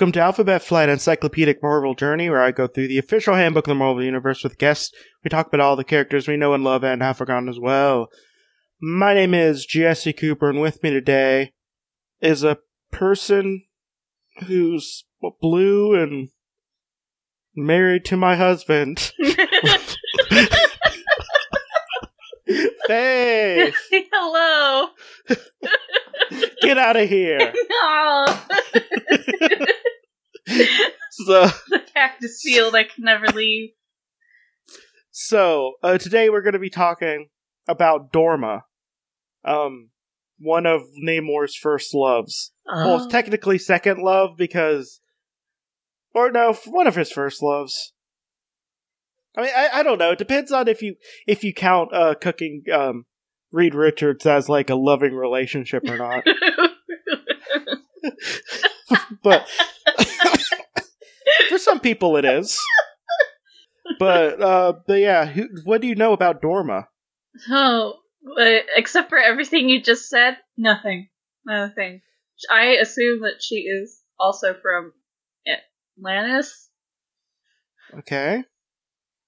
Welcome to Alphabet Flight Encyclopedic Marvel Journey, where I go through the official handbook of the Marvel Universe with guests. We talk about all the characters we know and love and have forgotten as well. My name is Jesse Cooper, and with me today is a person who's blue and married to my husband. Faith, Hello. get out of here. No. So, the cactus seal that can never leave. so uh, today we're going to be talking about Dorma, um, one of Namor's first loves. Well, Oh. technically second love because, or no, one of his first loves. I mean, I, I don't know. It depends on if you if you count uh, cooking um, Reed Richards as like a loving relationship or not. but for some people, it is. But uh, but yeah, who, what do you know about Dorma? oh, but except for everything you just said, nothing. Nothing. I assume that she is also from Atlantis. Okay,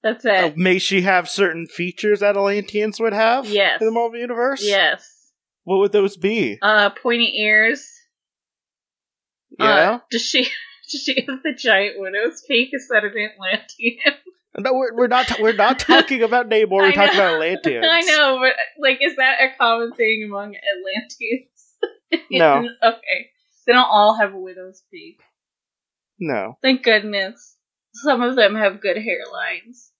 That's uh, it. may she have certain features that Atlanteans would have? Yes. in the Marvel universe. yes. What would those be? Uh, pointy ears. Yeah. Uh, does she? Does she have the giant widow's peak? Is that an Atlantean? no, we're, we're not. We're not talking about Namor. We're talking about Atlanteans. I know, but like, is that a common thing among Atlanteans? No. okay. They don't all have a widow's peak. No, Thank goodness. Some of them have good hairlines.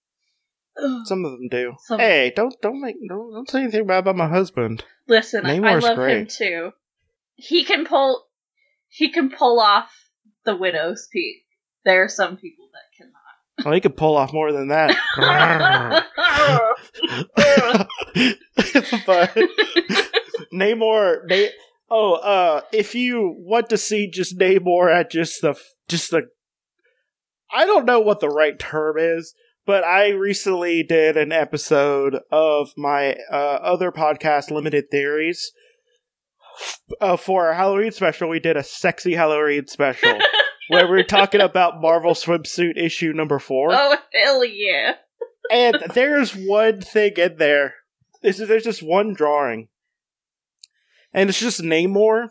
Some of them do. Some- Hey, don't don't make don't, don't say anything bad about my husband. Listen, I- I Namor's love him too. He can pull. He can pull off the widow's peak. There are some people that cannot. Well, he could pull off more than that. but Namor, Na- oh, uh, if you want to see just Namor at just the just the, I don't know what the right term is, but I recently did an episode of my uh, other podcast, Limited Theories. Uh, for our Halloween special, we did a sexy Halloween special where we are talking about Marvel swimsuit issue number four. oh hell yeah! And there's one thing in there. Is there's just one drawing, and it's just Namor,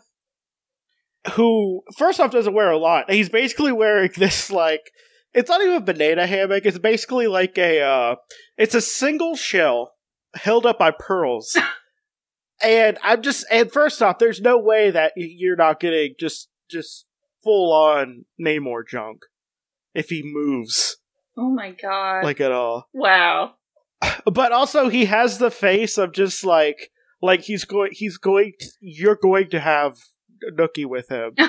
who first off doesn't wear a lot. He's basically wearing this like it's not even a banana hammock. It's basically like a uh, it's a single shell held up by pearls. and I'm just and first off, there's no way that you're not getting just just full on Namor junk if he moves Oh my god! like at all wow. but also he has the face of just like like he's going he's going you're going to have Nookie with him.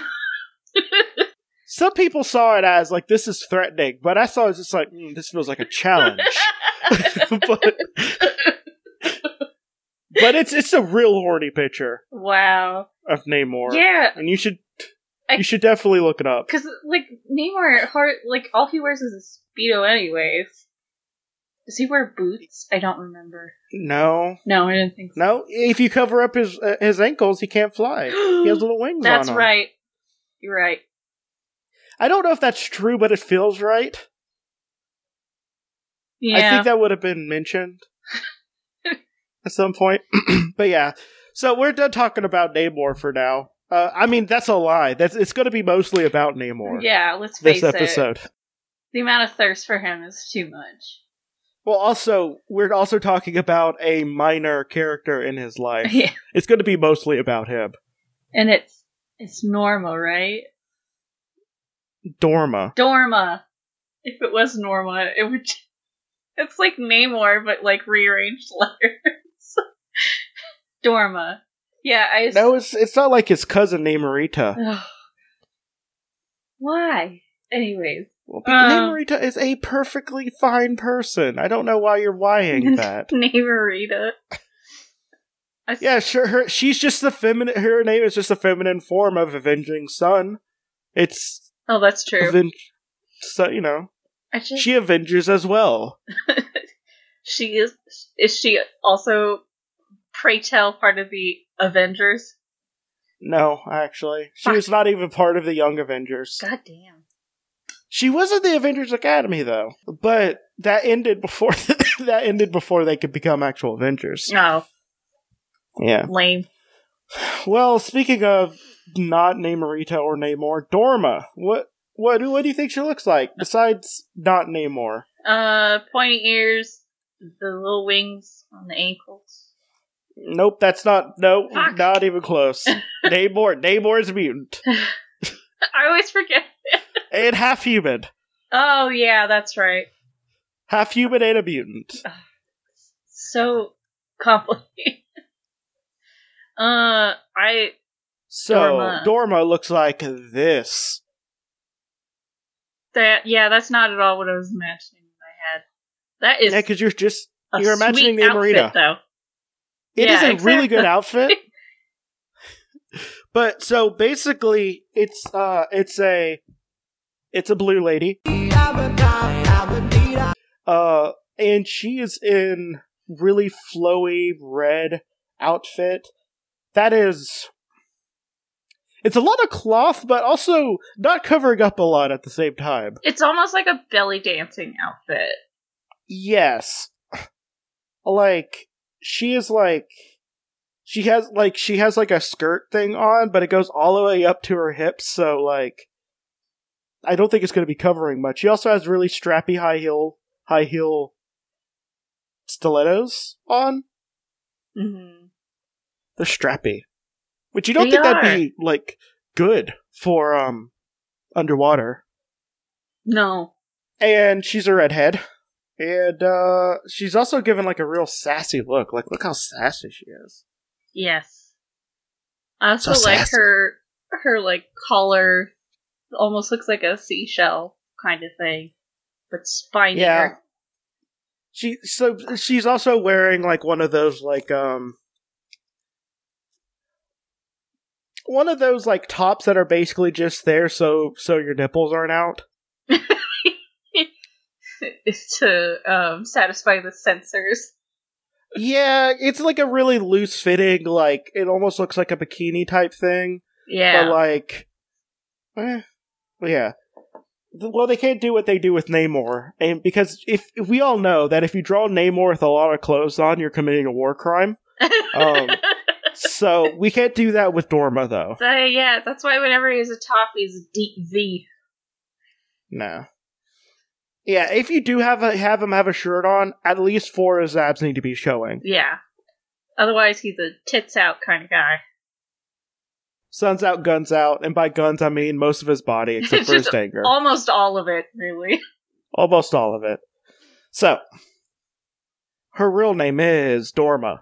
Some people saw it as like this is threatening, but I saw it as just like mm, this feels like a challenge. but but it's it's a real horny picture wow. of Namor, Yeah, and you should I- you should definitely look it up. because like Namor, hard like all he wears is a speedo, anyways. Does he wear boots? I don't remember. No, No, I didn't think so. no. If you cover up his uh, his ankles, he can't fly. He has little wings That's right. You're right. I don't know if that's true, but it feels right. Yeah. I think that would have been mentioned at some point. but yeah, so we're done talking about Namor for now. Uh, I mean, that's a lie. That's it's going to be mostly about Namor. yeah, let's face this it. episode. The amount of thirst for him is too much. Well, also we're also talking about a minor character in his life. Yeah. It's going to be mostly about him, And it's it's normal, right? Dorma. Dorma. If it was Norma, it would. It's like Namor, but like rearranged letters. Dorma. Yeah, I. No, it's it's not like his cousin Namorita. Why? Anyways. Well, Um. Namorita is a perfectly fine person. I don't know why you're whying that. Namorita. Yeah, sure. Her, she's just the feminine. Her name is just a feminine form of avenging son. It's Oh, that's true. aven- so you know just, she avenges as well. she is. Is she also, pray tell, part of the Avengers? No, actually, she Fuck. was not even part of the Young Avengers. God damn. She was at the Avengers Academy though, but that ended before that ended before they could become actual Avengers. Oh, Yeah. lame. Well, speaking of not Namorita or Namor, Dorma. What what what do you think she looks like besides not Namor? Uh, pointy ears, the little wings on the ankles. Nope, that's not nope, Fuck. not even close. Namor Namor's a mutant I always forget. and half human, Oh yeah, that's right. half human and a mutant. So complicated. uh, I So Dorma. Dorma looks like this. that yeah, that's not at all what I was imagining in my head. That is Yeah, because you're just you're imagining the Namorita. outfit, though. It is Yeah, a really good outfit. but so basically it's uh it's a it's a blue lady. Uh and she is in really flowy red outfit. That is it's a lot of cloth, but also not covering up a lot at the same time. It's almost like a belly dancing outfit. Yes. Like she is like she has like she has like a skirt thing on, but it goes all the way up to her hips, so like I don't think it's going to be covering much. She also has really strappy high heel high heel stilettos on. Mm-hmm. They're strappy. Which you don't They think that'd be like good for um underwater. No. And she's a redhead. And uh she's also given like a real sassy look. Like look how sassy she is. Yes. I also So like her her like collar almost looks like a seashell kind of thing. But spinier. Yeah. She so she's also wearing like one of those like um one of those like tops that are basically just there so so your nipples aren't out. to um satisfy the censors. Yeah, it's like a really loose fitting like it almost looks like a bikini type thing, Yeah. but like eh, yeah. Well, they can't do what they do with Namor, and because if, if we all know that if you draw Namor with a lot of clothes on, you're committing a war crime. um, so we can't do that with Dorma, though. So, yeah, that's why whenever he's a top, he's a deep V. No. Yeah, if you do have a, have him have a shirt on, at least four of his abs need to be showing. Yeah. Otherwise, he's a tits out kind of guy. Sun's out, guns out, and by guns I mean most of his body except for his Just danger. Almost all of it, really. Almost all of it. So, her real name is Dorma.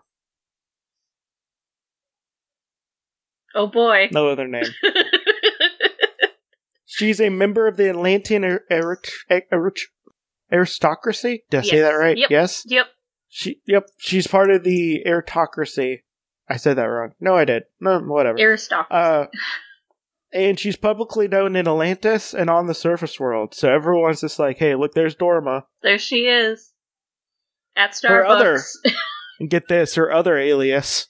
Oh boy. No other name. She's a member of the Atlantean ar- ar- ar- aristocracy. Did I say that right? Yep. Yes. yep. She. Yep. She's part of the aristocracy. I said that wrong. No, I did. No, whatever. Aristocracy. uh, and she's publicly known in Atlantis and on the surface world. So everyone's just like, "Hey, look, there's Dorma." there she is. At Starbucks. Her other- And get this, her other alias,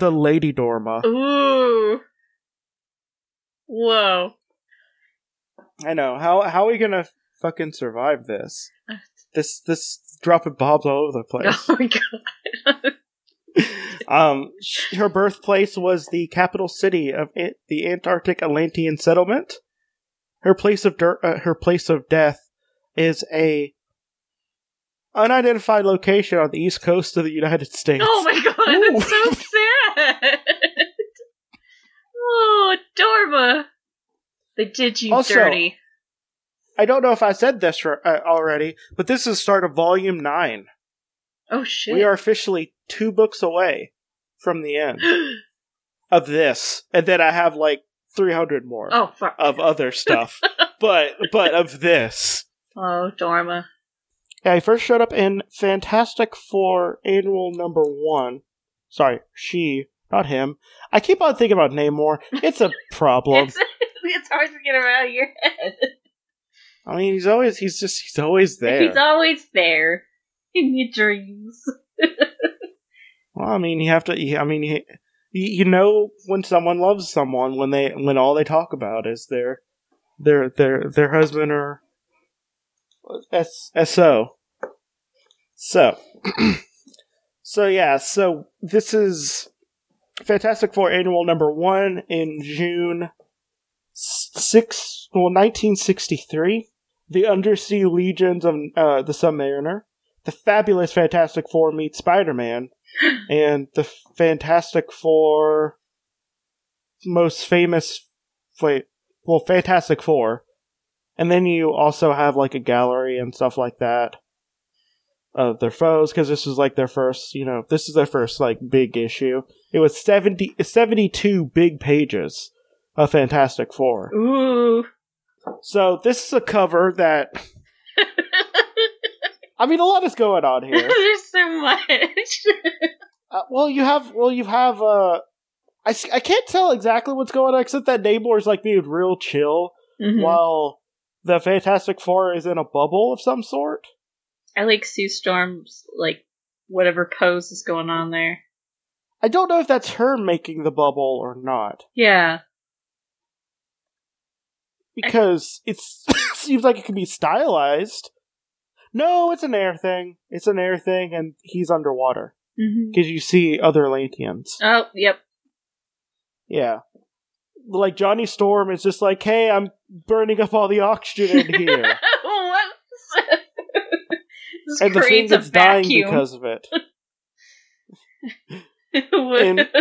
the Lady Dorma. Ooh. Whoa. I know. How how are we gonna fucking survive this? This this dropping bombs all over the place. Oh my god. um, her birthplace was the capital city of An- the Antarctic Atlantean settlement. Her place of dir- uh, her place of death is a unidentified location on the east coast of the United States. Oh my god, Ooh. that's so sad. oh, Dorma. They did you Also- dirty. I don't know if I said this r- uh, already, but this is the start of Volume Nine. Oh shit. We are officially two books away from the end of this, and then I have like three hundred more. oh fuck. of other stuff, but but of this. Oh, Dorma. Yeah, he first showed up in Fantastic Four Annual Number One. Sorry, she, not him. I keep on thinking about Namor. It's a problem. It's it's hard to get him out of your head. I mean, he's always he's just he's always there. He's always there in your dreams. well, I mean, you have to. I mean, he, you know when someone loves someone when they when all they talk about is their their their their husband or S so so so yeah so this is Fantastic Four annual number one in June six well 1963 the Undersea Legions of uh, the Submariner. The fabulous Fantastic Four meet Spider Man and the Fantastic Four most famous wait well Fantastic Four. And then you also have like a gallery and stuff like that of their foes because this is like their first, you know, this is their first like big issue. It was 70 72 big pages of Fantastic Four. Ooh. So this is a cover that I mean, a lot is going on here. There's so much. uh, well, you have, well, you have, uh, I, I can't tell exactly what's going on except that Namor's like being real chill Mhm. while the Fantastic Four is in a bubble of some sort. I like Sue Storm's like whatever pose is going on there. I don't know if that's her making the bubble or not Yeah. because it's seems like it could be stylized. No, it's an air thing. It's an air thing, and he's underwater mm-hmm. because you see other Atlanteans. Oh, yep. Yeah. Like Johnny Storm is just like, hey, I'm burning up all the oxygen in here. this and the thing that's dying because of it. And-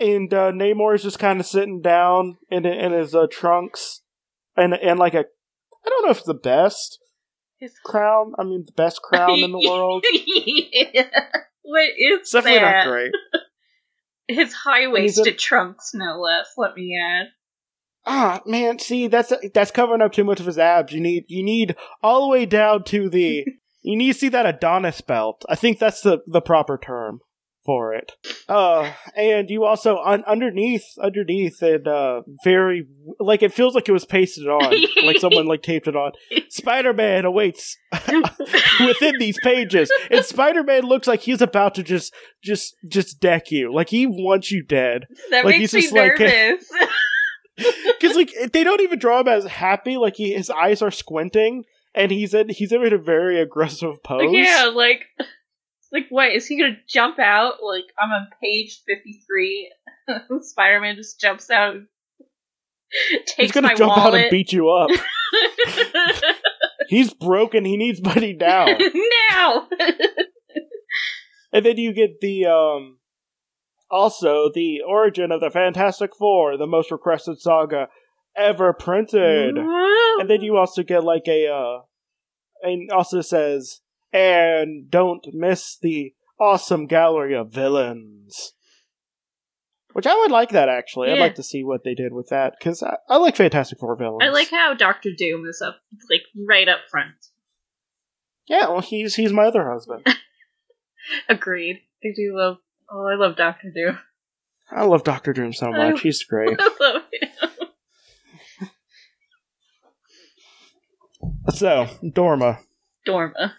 And uh, Namor is just kind of sitting down in in his uh, trunks, and and like a, I don't know if the best His- crown. I mean, the best crown in the world. yeah. What is It's definitely that? not great. His high waisted trunks, no less. Let me add. Ah, man, see that's that's covering up too much of his abs. You need you need all the way down to the. you need to see that Adonis belt. I think that's the the proper term for it. Uh, and you also un- underneath underneath and uh very like it feels like it was pasted on, like someone like taped it on. Spider Man awaits within these pages, and Spider Man looks like he's about to just just just deck you, like he wants you dead. that Like, makes he's me just like- nervous. Because like they don't even draw him as happy. Like he, his eyes are squinting, and he's in he's in a very aggressive pose. yeah, like, like what is he gonna jump out? Like I'm on page fifty three. Spider Man just jumps out, and takes he's gonna jump wallet. out and beat you up. he's broken. He needs money now. now. and then you get the um, also the origin of the Fantastic Four, the most requested saga ever printed. and then you also get like a uh and also says and don't miss the awesome gallery of villains which i would like that actually i'd like to see what they did with that because I, I like fantastic four villains I like how Doctor Doom is up, like right up front. yeah well he's he's my other husband Agreed. I do love. Oh, I love Doctor Doom. i love dr doom so much he's great I love him. so dorma Dorma.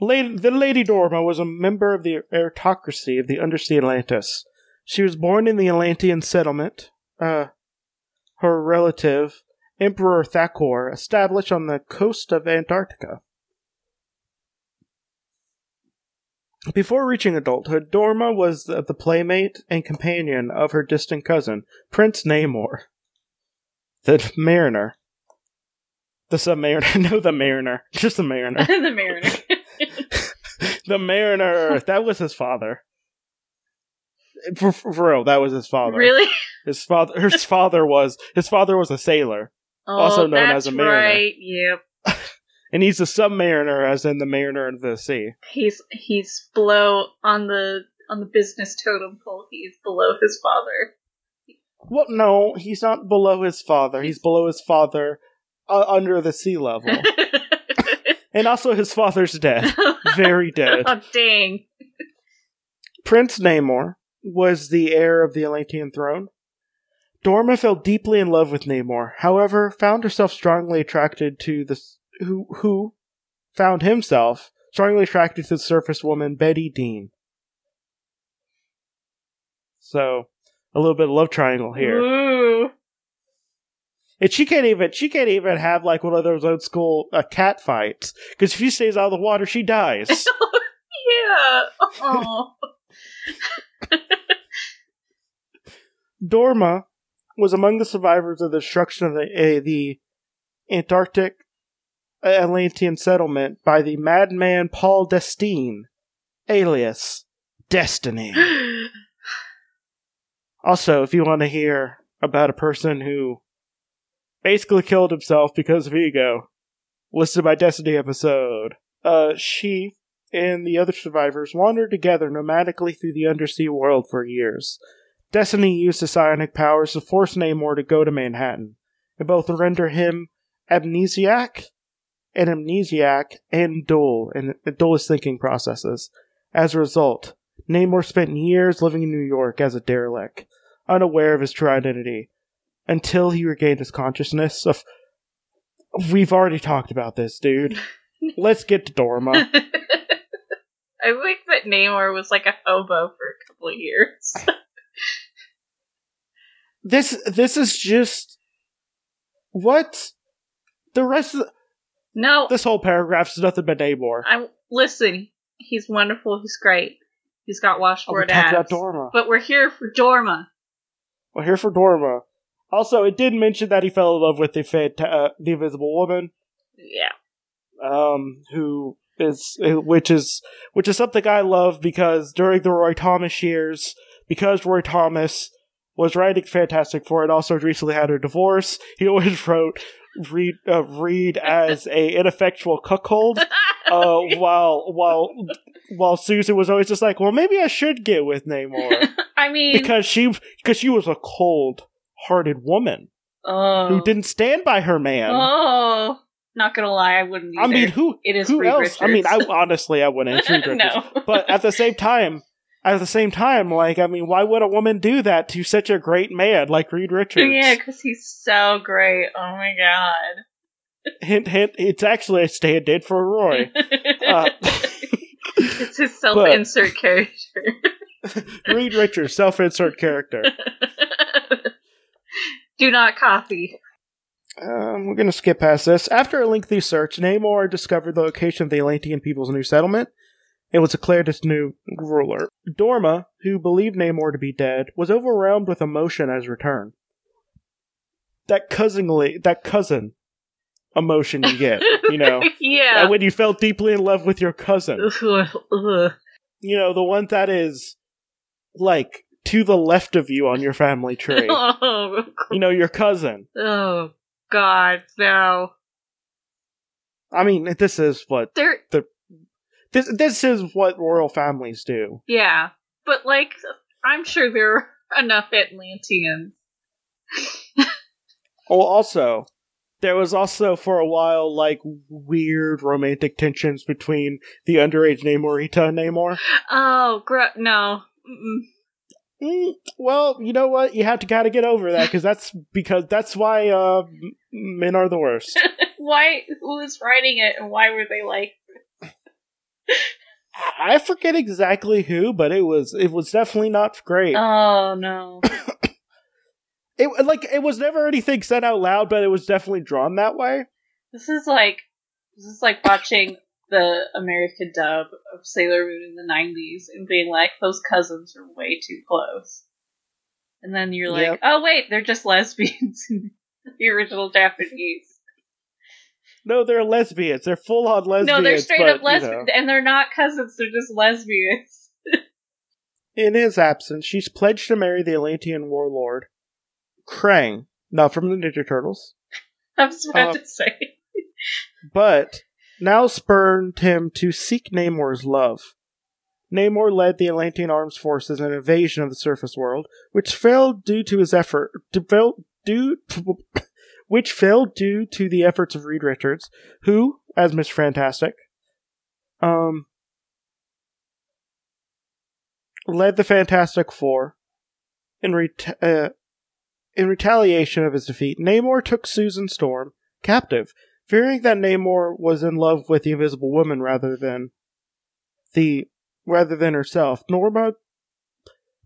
Lady, the Lady Dorma was a member of the aristocracy of the Undersea Atlantis. She was born in the Atlantean settlement. Uh, her relative, Emperor Thakorr, established on the coast of Antarctica. Before reaching adulthood, Dorma was the, playmate and companion of her distant cousin, Prince Namor, the Mariner. The Submariner. no, the Mariner. Just the Mariner. the Mariner. the Mariner. That was his father. For, for real, that was his father. really? His father. His father was his father was a sailor, Oh, Also known as a mariner. Right. Yep. And he's a submariner, as in the mariner of the sea. He's he's below on the on the business totem pole. He's below his father. Well, no, he's not below his father. He's below his father, uh, under the sea level, and also his father's dead, very dead. oh dang! Prince Namor was the heir of the Atlantean throne. Dorma fell deeply in love with Namor, however, found herself strongly attracted to the who who found himself strongly attracted to the surface woman Betty Dean. So a little bit of love triangle here. Ooh. And she can't even she can't even have like one of those old school uh, cat fights because if she stays out of the water, she dies. yeah. Oh. Dorma was among the survivors of the destruction of the uh, the Antarctic Atlantean settlement by the madman Paul Destine, alias Destiny. Also, if you want to hear about a person who basically killed himself because of ego, listen to my Destiny episode. Uh, she and the other survivors wandered together nomadically through the undersea world for years. Destiny used his psionic powers to force Namor to go to Manhattan, and both render him amnesiac and amnesiac and dull and dull his thinking processes. As a result, Namor spent years living in New York as a derelict, unaware of his true identity, until he regained his consciousness of. We've already talked about this, dude. Let's get to Dorma. I think that Namor was like a hobo for a couple of years. this this is just what the rest of the, no, this whole paragraph is nothing but Namor. I'm listen. He's wonderful. He's great. He's got Oh, washboard talked abs. about Dorma. But we're here for Dorma. Well, here for Dorma. Also, it did mention that he fell in love with the fanta- uh, the Invisible Woman, Yeah. um, who is which is which is something I love because during the Roy Thomas years, because Roy Thomas was writing Fantastic Four and also recently had a divorce, he always wrote Reed uh, Reed as a ineffectual cuckold. uh, while while while Susan was always just like, well, maybe I should get with Namor I mean, because she because she was a cold hearted woman oh, who didn't stand by her man. Oh, not gonna lie, I wouldn't. I mean, who It is who Reed else? I mean, I honestly I wouldn't. No, But at the same time, at the same time, like I mean, why would a woman do that to such a great man like Reed Richards? yeah, because he's so great. Oh my god. Hint, hint. It's actually a stand-in for Roy. Uh, it's his self-insert character. Reed Richards, self-insert character. Do not copy. Um, we're going to skip past this. After a lengthy search, Namor discovered the location of the Atlantean people's new settlement and was declared its new ruler. Dorma, who believed Namor to be dead, was overwhelmed with emotion at his return. That cousinly, that cousin emotion you get, you know, yeah. and when you fell deeply in love with your cousin, you know, the one that is like to the left of you on your family tree, oh, you know, your cousin. oh, God, no. I mean, this is what There, This this is what royal families do. yeah, but like, I'm sure there are enough Atlanteans. Oh, also, there was also for a while like weird romantic tensions between the underage Namorita and Namor. Oh, gr- no. Mm, well, you know what? You have to kind of get over that because that's because that's why uh, men are the worst. Why? Who was writing it, and why were they like? I forget exactly who, but it was it was definitely not great. Oh no. it like it was never anything said out loud, but it was definitely drawn that way. This is like this is like watching the American dub of Sailor Moon in the '90s and being like, those cousins are way too close, and then you're like, Yep. oh wait, they're just lesbians in the original Japanese. No, they're lesbians. They're full on lesbians. no, they're straight but, up you lesbians, know. and they're not cousins. They're just lesbians. In his absence, she's pledged to marry the Atlantean warlord, Krang, not from the Ninja Turtles, I was about Uh, to say. but now spurned him to seek Namor's love. Namor led the Atlantean armed forces in an invasion of the surface world, which failed due to his effort. To fail, due which failed due to the efforts of Reed Richards, who, as Mr. Fantastic, um, led the Fantastic Four in ret- uh, in retaliation of his defeat. Namor took Susan Storm captive, fearing that Namor was in love with the Invisible Woman rather than the rather than herself. Norma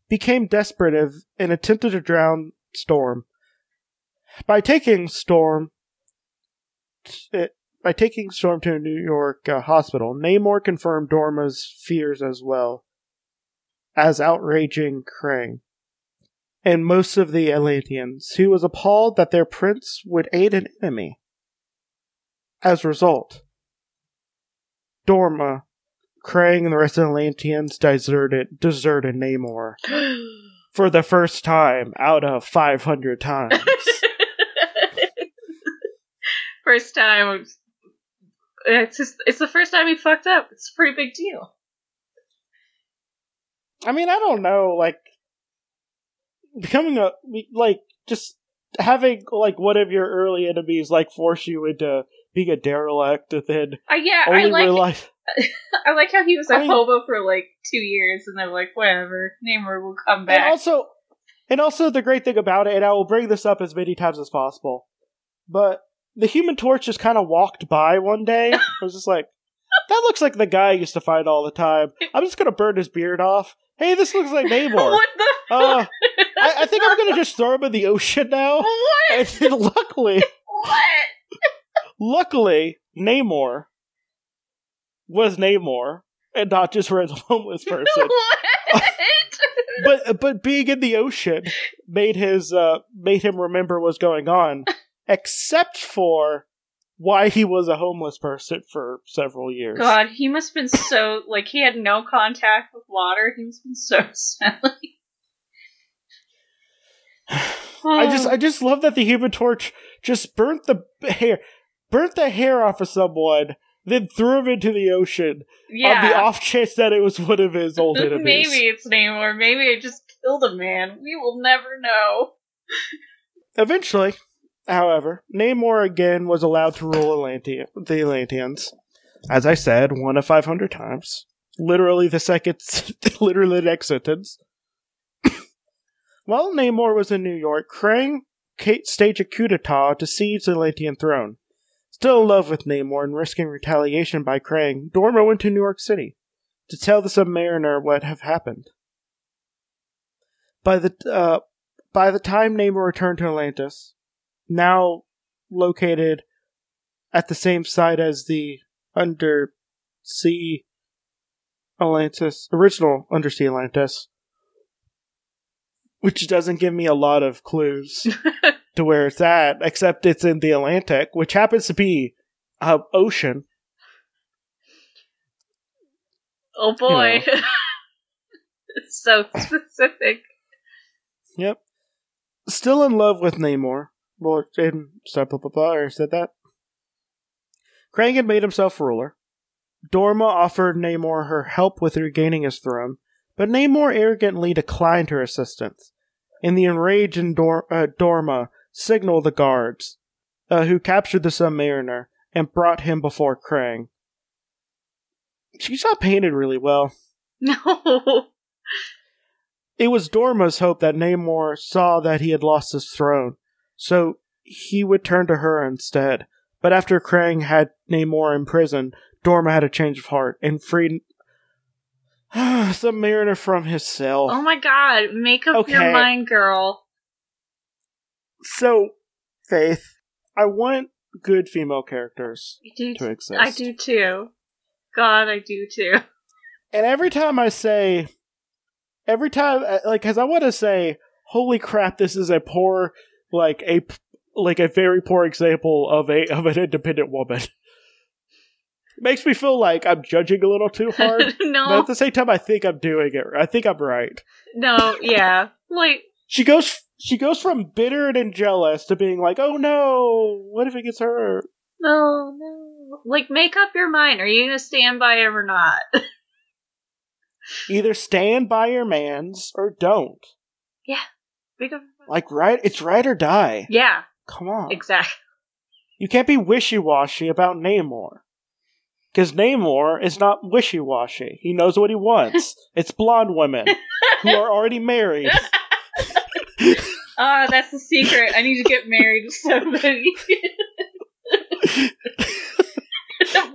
became desperate and attempted to drown Storm. By taking Storm, it, by taking Storm to a New York uh, hospital, Namor confirmed Dorma's fears as well as outraging Krang and most of the Atlanteans, who was appalled that their prince would aid an enemy. As a result, Dorma, Krang, and the rest of the Atlanteans deserted, deserted Namor for the first time out of 500 times. first time. It's just, it's the first time he fucked up. It's a pretty big deal. I mean, I don't know, like becoming a like just having like one of your early enemies like force you into being a derelict and then uh, yeah, only I like realize I like how he was a I mean- hobo for like two years and they're like, whatever, Namor will come back. and also and also the great thing about it and I will bring this up as many times as possible but the human torch just kind of walked by one day I was just like that looks like the guy I used to fight all the time I'm just gonna burn his beard off hey this looks like Namor what the uh, I, I think I'm gonna just throw him in the ocean now what? and then luckily what? Luckily, Namor was Namor and not just a random homeless person. what? but but being in the ocean made his uh made him remember what's going on, except for why he was a homeless person for several years. God, he must have been so like he had no contact with water. He must have been so smelly. I just I just love that the Human Torch just burnt the hair, burnt the hair off of someone, then threw him into the ocean yeah. on the off chance that it was one of his old enemies. Maybe it's Namor. Maybe I just killed a man. We will never know. Eventually, however, Namor again was allowed to rule Atlanti- the Atlanteans. As I said, one of 500 times. Literally the second, literally the next sentence. While Namor was in New York, Krang staged a coup d'etat to seize the Atlantean throne. Still in love with Namor and risking retaliation by Krang, Dorma went to New York City to tell the Submariner what had happened. By the uh, by the time Namor returned to Atlantis, now located at the same site as the undersea Atlantis, original undersea Atlantis, which doesn't give me a lot of clues to where it's at, except it's in the Atlantic, which happens to be a ocean. Oh boy. it's so specific. Yep. Still in love with Namor. Well, and blah, blah, blah, blah, I said that. Krang had made himself ruler. Dorma offered Namor her help with regaining his throne, but Namor arrogantly declined her assistance. In the enraged Dor- uh, Dorma signaled the guards, uh, who captured the Submariner and brought him before Krang. She's not painted really well. No. It was Dorma's hope that Namor saw that he had lost his throne, so he would turn to her instead. But after Krang had Namor in prison, Dorma had a change of heart and freed the mariner from his cell. Oh my god, make up your Okay. mind, girl. So, Faith, I want good female characters I do, to exist. I do too. God, I do too. And every time I say, every time, uh, like, because I want to say, holy crap, this is a poor, like, a, like, a very poor example of a, of an independent woman. Makes me feel like I'm judging a little too hard. But no, at the same time, I think I'm doing it. I think I'm right. no, yeah. Like, She goes, she goes from bitter and jealous to being like, "Oh no, what if it gets hurt?" no, oh, no. Like, make up your mind. Are you gonna stand by him or not? Either stand by your man's or don't. Make up. Like, right? It's right or die. Yeah, Come on. exactly. You can't be wishy washy about Namor. Because Namor is not wishy washy. He knows what he wants. it's blonde women who are already married. Ah, that's the secret. I need to get married to somebody.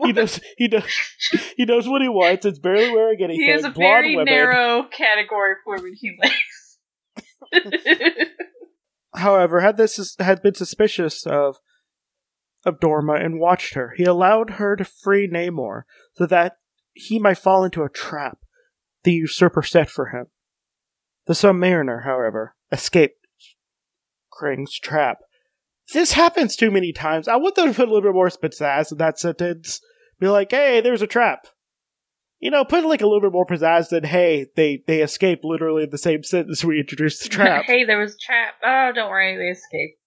He does. He does. he knows what he wants. It's barely wearing anything. He has a Blonde very women. narrow category for women he likes. However, had this had been suspicious of of Dorma and watched her. He allowed her to free Namor so that he might fall into a trap the usurper set for him. The Submariner, however, escaped Krang's trap. This happens too many times. I want them to put a little bit more pizzazz in that sentence. Be like, hey, there's a trap. You know, put like a little bit more pizzazz than, hey, they, they escaped literally in the same sentence we introduced the trap. hey, there was a trap. Oh, don't worry, they escaped.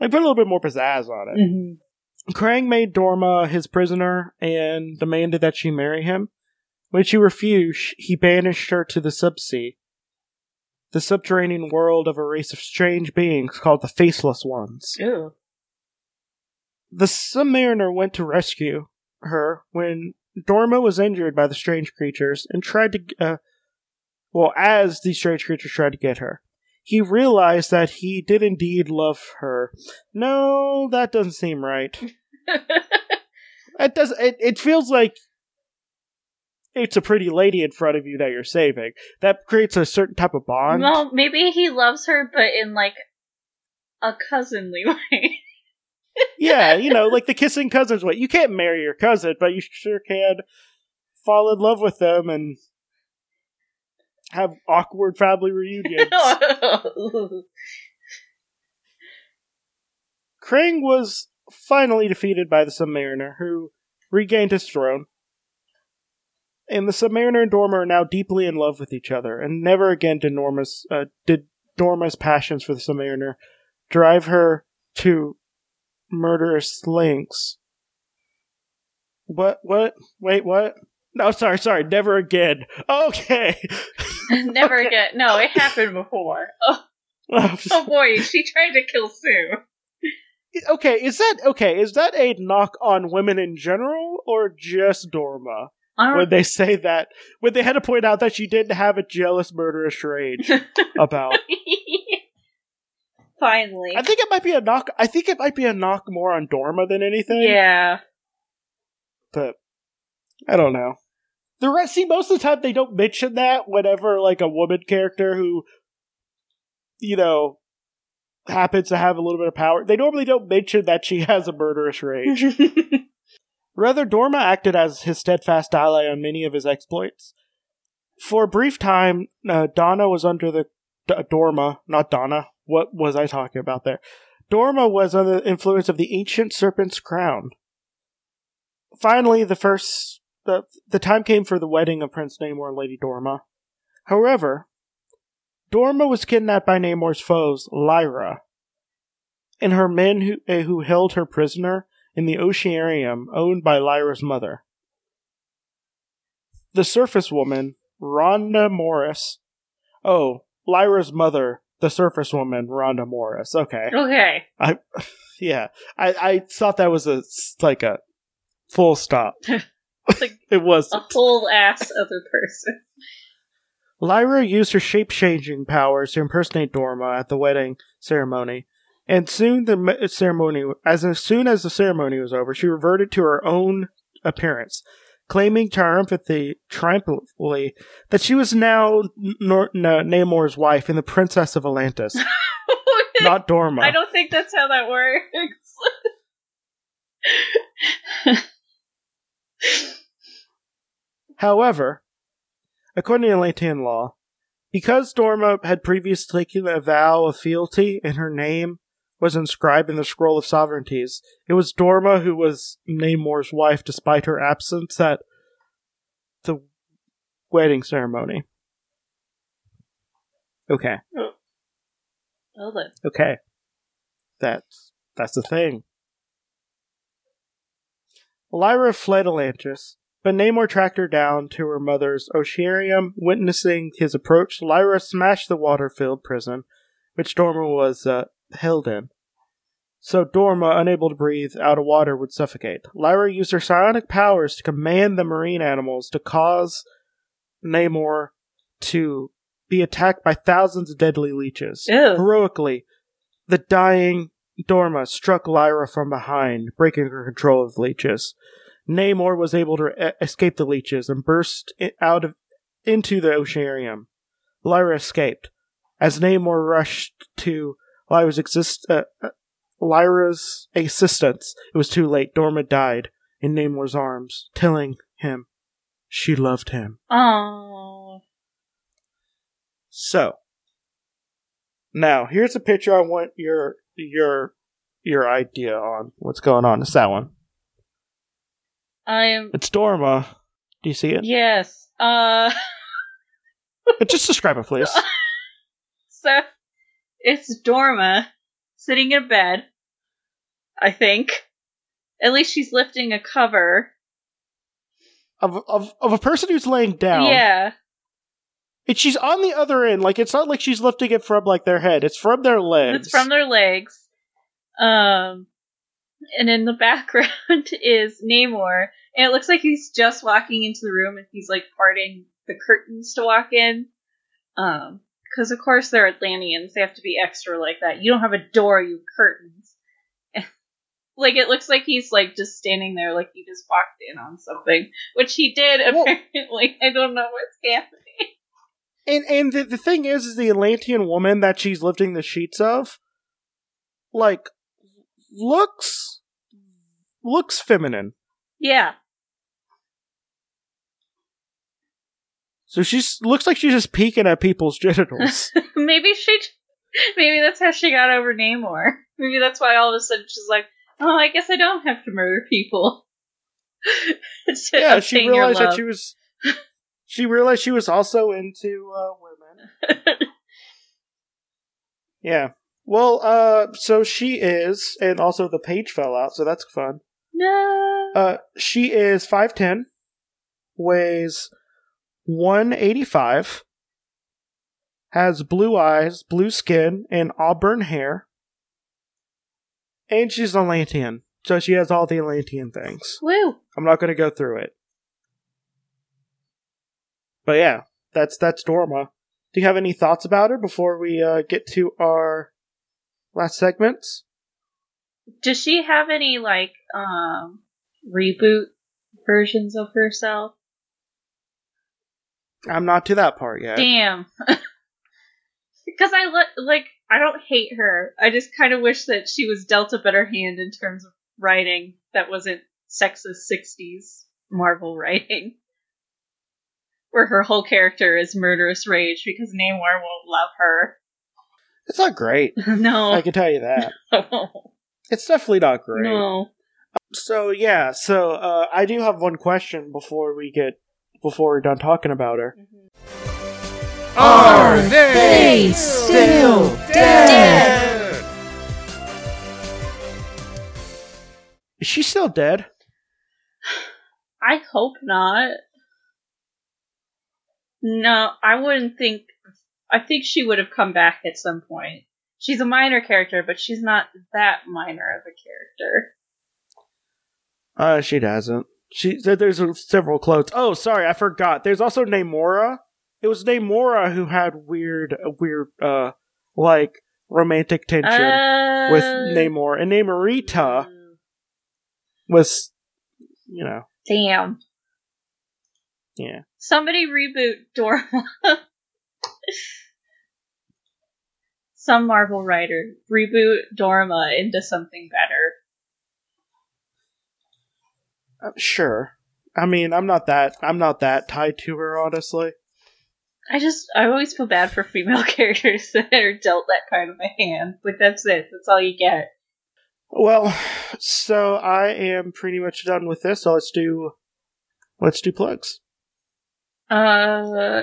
like, put a little bit more pizzazz on it. Mm-hmm. Krang made Dorma his prisoner and demanded that she marry him. When she refused, he banished her to the subsea, the subterranean world of a race of strange beings called the Faceless Ones. Ew. The Submariner went to rescue her when Dorma was injured by the strange creatures and tried to, uh, well, as the strange creatures tried to get her. He realized that he did indeed love her. No, that doesn't seem right. It does. It, it feels like it's a pretty lady in front of you that you're saving. That creates a certain type of bond. well, maybe he loves her, but in like a cousinly way. Yeah, you know, like the kissing cousins way. You can't marry your cousin, but you sure can fall in love with them and have awkward family reunions. Krang was finally defeated by the Submariner, who regained his throne. And the Submariner and Dorma are now deeply in love with each other, and never again did Norma's uh, did Dorma's passions for the Submariner drive her to murderous lengths. What? What? Wait, what? No, sorry, sorry. Never again. Okay. Never Okay. again. No, it happened before. Oh, oh, oh boy, she tried to kill Sue. okay, is that okay? Is that a knock on women in general, or just Dorma? When they say that when they had to point out that she didn't have a jealous murderous rage about Finally. i think it might be a knock i think it might be a knock more on dorma than anything Yeah. but i don't know the rest see most of the time they don't mention that whenever like a woman character who you know happens to have a little bit of power they normally don't mention that she has a murderous rage Rather, Dorma acted as his steadfast ally on many of his exploits. For a brief time, uh, Donna was under the D- Dorma, not Donna. What was I talking about there? Dorma was under the influence of the ancient serpent's crown. Finally, the first the the time came for the wedding of Prince Namor and Lady Dorma. However, Dorma was kidnapped by Namor's foes, Llyra, and her men who uh, who held her prisoner in the Oceanarium owned by Llyra's mother. The surface woman, Rhonda Morris. Oh, Llyra's mother, the surface woman, Rhonda Morris. Okay. okay. I yeah. I, I thought that was a like a full stop. like it was A whole ass other person. Llyra used her shape changing powers to impersonate Dorma at the wedding ceremony, and soon the me- ceremony, as soon as the ceremony was over, she reverted to her own appearance, claiming triumphantly, triumphantly that she was now Nor- Namor's wife and the princess of Atlantis, not Dorma. I don't think that's how that works. However, according to Atlantean law, because Dorma had previously taken a vow of fealty in her name was inscribed in the Scroll of Sovereignties, it was Dorma who was Namor's wife despite her absence at the wedding ceremony. Okay, well then. okay. That's that's the thing. Llyra fled Atlantis, but Namor tracked her down to her mother's Oceanarium. Witnessing his approach, Llyra smashed the water-filled prison, which Dorma was uh, held in. So Dorma, unable to breathe out of water, would suffocate. Llyra used her psionic powers to command the marine animals to cause Namor to be attacked by thousands of deadly leeches. Ew. Heroically, the dying Dorma struck Llyra from behind, breaking her control of the leeches. Namor was able to e- escape the leeches and burst out of into the oceanarium. Llyra escaped. As Namor rushed to Llyra's exist uh, uh, Llyra's assistance, it was too late. Dorma died in Namor's arms, telling him she loved him. Oh. So now here's a picture I want your your your idea on what's going on. It's that one. I am. It's Dorma. Do you see it? Yes. Uh. Just describe it, please. So it's Dorma sitting in bed. I think. At least she's lifting a cover. Of, of of a person who's laying down. Yeah. And she's on the other end. Like it's not like she's lifting it from like their head. It's from their legs. It's from their legs. Um, and in the background is Namor, and it looks like he's just walking into the room and he's like parting the curtains to walk in. Um, because of course they're Atlanteans, they have to be extra like that. You don't have a door, you have curtains. like it looks like he's like just standing there, like he just walked in on something, which he did Well- apparently. I don't know what's happening. And and the, the thing is, is the Atlantean woman that she's lifting the sheets of, like, looks looks feminine. Yeah, So she's looks like she's just peeking at people's genitals. maybe she, maybe that's how she got over Namor. Maybe that's why all of a sudden she's like, "Oh, I guess I don't have to murder people." to yeah, she realized that she was. She realized she was also into uh, women. Yeah. Well, uh, so she is, and also the page fell out, so that's fun. no. Uh, she is 5'10, weighs 185, has blue eyes, blue skin, and auburn hair. And she's Atlantean, so she has all the Atlantean things. Woo. I'm not going to go through it. But yeah, that's that's Dorma. Do you have any thoughts about her before we uh, get to our last segments? Does she have any like um reboot versions of herself? I'm not to that part yet. Damn. because I li- like I don't hate her. I just kind of wish that she was dealt a better hand in terms of writing that wasn't sexist 60s Marvel writing. Where her whole character is murderous rage because Namor won't love her. It's not great. no. I can tell you that. It's definitely not great. no. So yeah, so uh, I do have one question before we get before we're done talking about her. Are they still dead? Is she still dead? I hope not. No, I wouldn't think. I think she would have come back at some point. She's a minor character, but she's not that minor of a character. Uh, she doesn't. She said there's several clones. Oh, sorry, I forgot. There's also Namora. It was Namora who had weird, uh, weird, uh, like romantic tension Uh, with Namor, and Namorita was, you know, Damn. yeah. Somebody reboot Dorma. Some Marvel writer reboot Dorma into something better. Uh, sure. I mean, I'm not that. I'm not that tied to her, honestly. I just, I always feel bad for female characters that are dealt that kind of a hand. Like, that's it. That's all you get. Well, so I am pretty much done with this. So let's do, let's do plugs. Uh,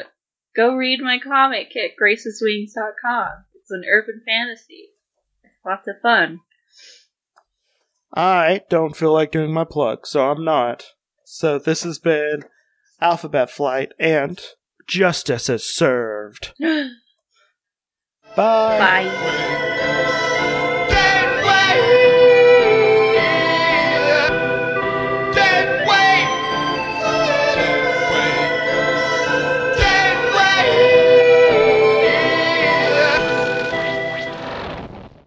go read my comic at graceswings.com. It's an urban fantasy. It's lots of fun. I don't feel like doing my plug, so I'm not. So this has been Alphabet Flight and Justice is Served. Bye. Bye.